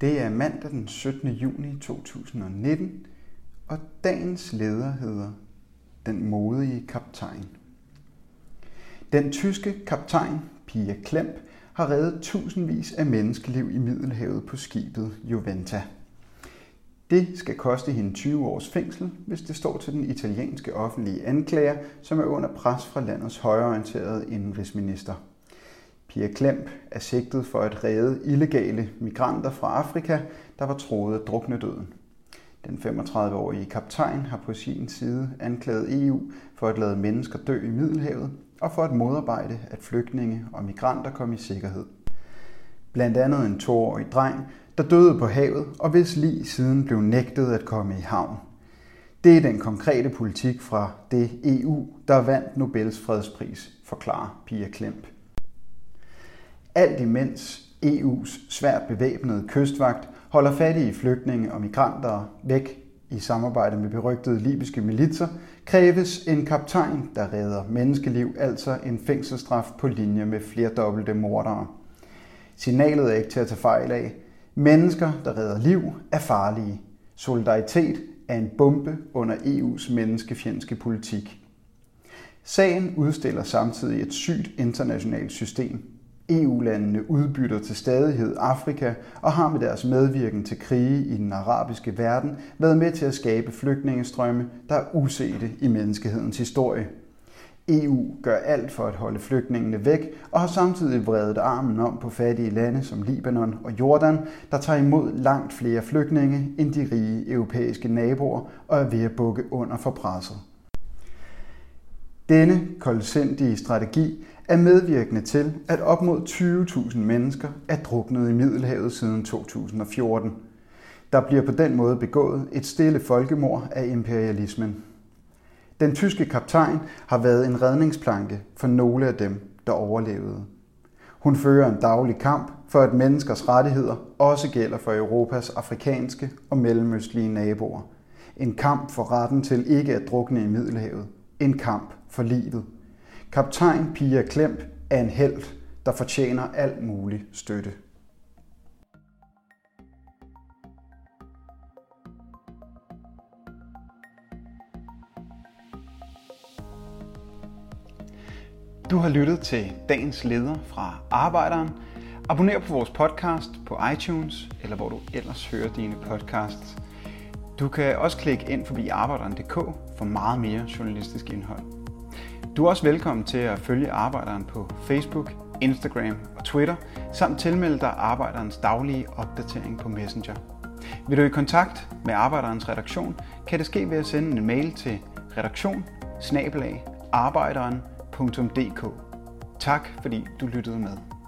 Det er mandag den 17. juni 2019, og dagens leder hedder Den modige kaptajn. Den tyske kaptajn Pia Klemp har reddet tusindvis af menneskeliv i Middelhavet på skibet Juventa. Det skal koste hende 20 års fængsel, hvis det står til den italienske offentlige anklager, som er under pres fra landets højreorienterede indenrigsminister. Pia Klemp er sigtet for at redde illegale migranter fra Afrika, der var troet af drukne døden. Den 35-årige kaptajn har på sin side anklaget EU for at lade mennesker dø i Middelhavet og for at modarbejde, at flygtninge og migranter kom i sikkerhed. Blandt andet en toårig dreng, der døde på havet og hvis lige siden blev nægtet at komme i havn. Det er den konkrete politik fra det EU, der vandt Nobels fredspris, forklarer Pia Klemp. Alt imens EU's svært bevæbnede kystvagt holder fattige flygtninge og migranter væk i samarbejde med berygtede libyske militser, kræves en kaptajn, der redder menneskeliv, altså en fængselsstraf på linje med flerdobbelte mordere. Signalet er ikke til at tage fejl af. Mennesker, der redder liv, er farlige. Solidaritet er en bombe under EU's menneskefjendske politik. Sagen udstiller samtidig et sygt internationalt system, EU-landene udbytter til stadighed Afrika og har med deres medvirken til krige i den arabiske verden været med til at skabe flygtningestrømme, der er usete i menneskehedens historie. EU gør alt for at holde flygtningene væk og har samtidig vredet armen om på fattige lande som Libanon og Jordan, der tager imod langt flere flygtninge end de rige europæiske naboer og er ved at bukke under for presset. Denne koldsindige strategi er medvirkende til, at op mod 20.000 mennesker er druknet i Middelhavet siden 2014. Der bliver på den måde begået et stille folkemord af imperialismen. Den tyske kaptajn har været en redningsplanke for nogle af dem, der overlevede. Hun fører en daglig kamp for, at menneskers rettigheder også gælder for Europas afrikanske og mellemøstlige naboer. En kamp for retten til ikke at drukne i Middelhavet. En kamp for livet. Kaptajn Pia Klemp er en held, der fortjener al mulig støtte. Du har lyttet til dagens leder fra Arbejderen. Abonner på vores podcast på iTunes, eller hvor du ellers hører dine podcasts. Du kan også klikke ind forbi arbejderen.dk for meget mere journalistisk indhold. Du er også velkommen til at følge Arbejderen på Facebook, Instagram og Twitter, samt tilmelde dig Arbejderens daglige opdatering på Messenger. Vil du i kontakt med Arbejderens redaktion, kan det ske ved at sende en mail til redaktion arbejderen.dk. Tak fordi du lyttede med.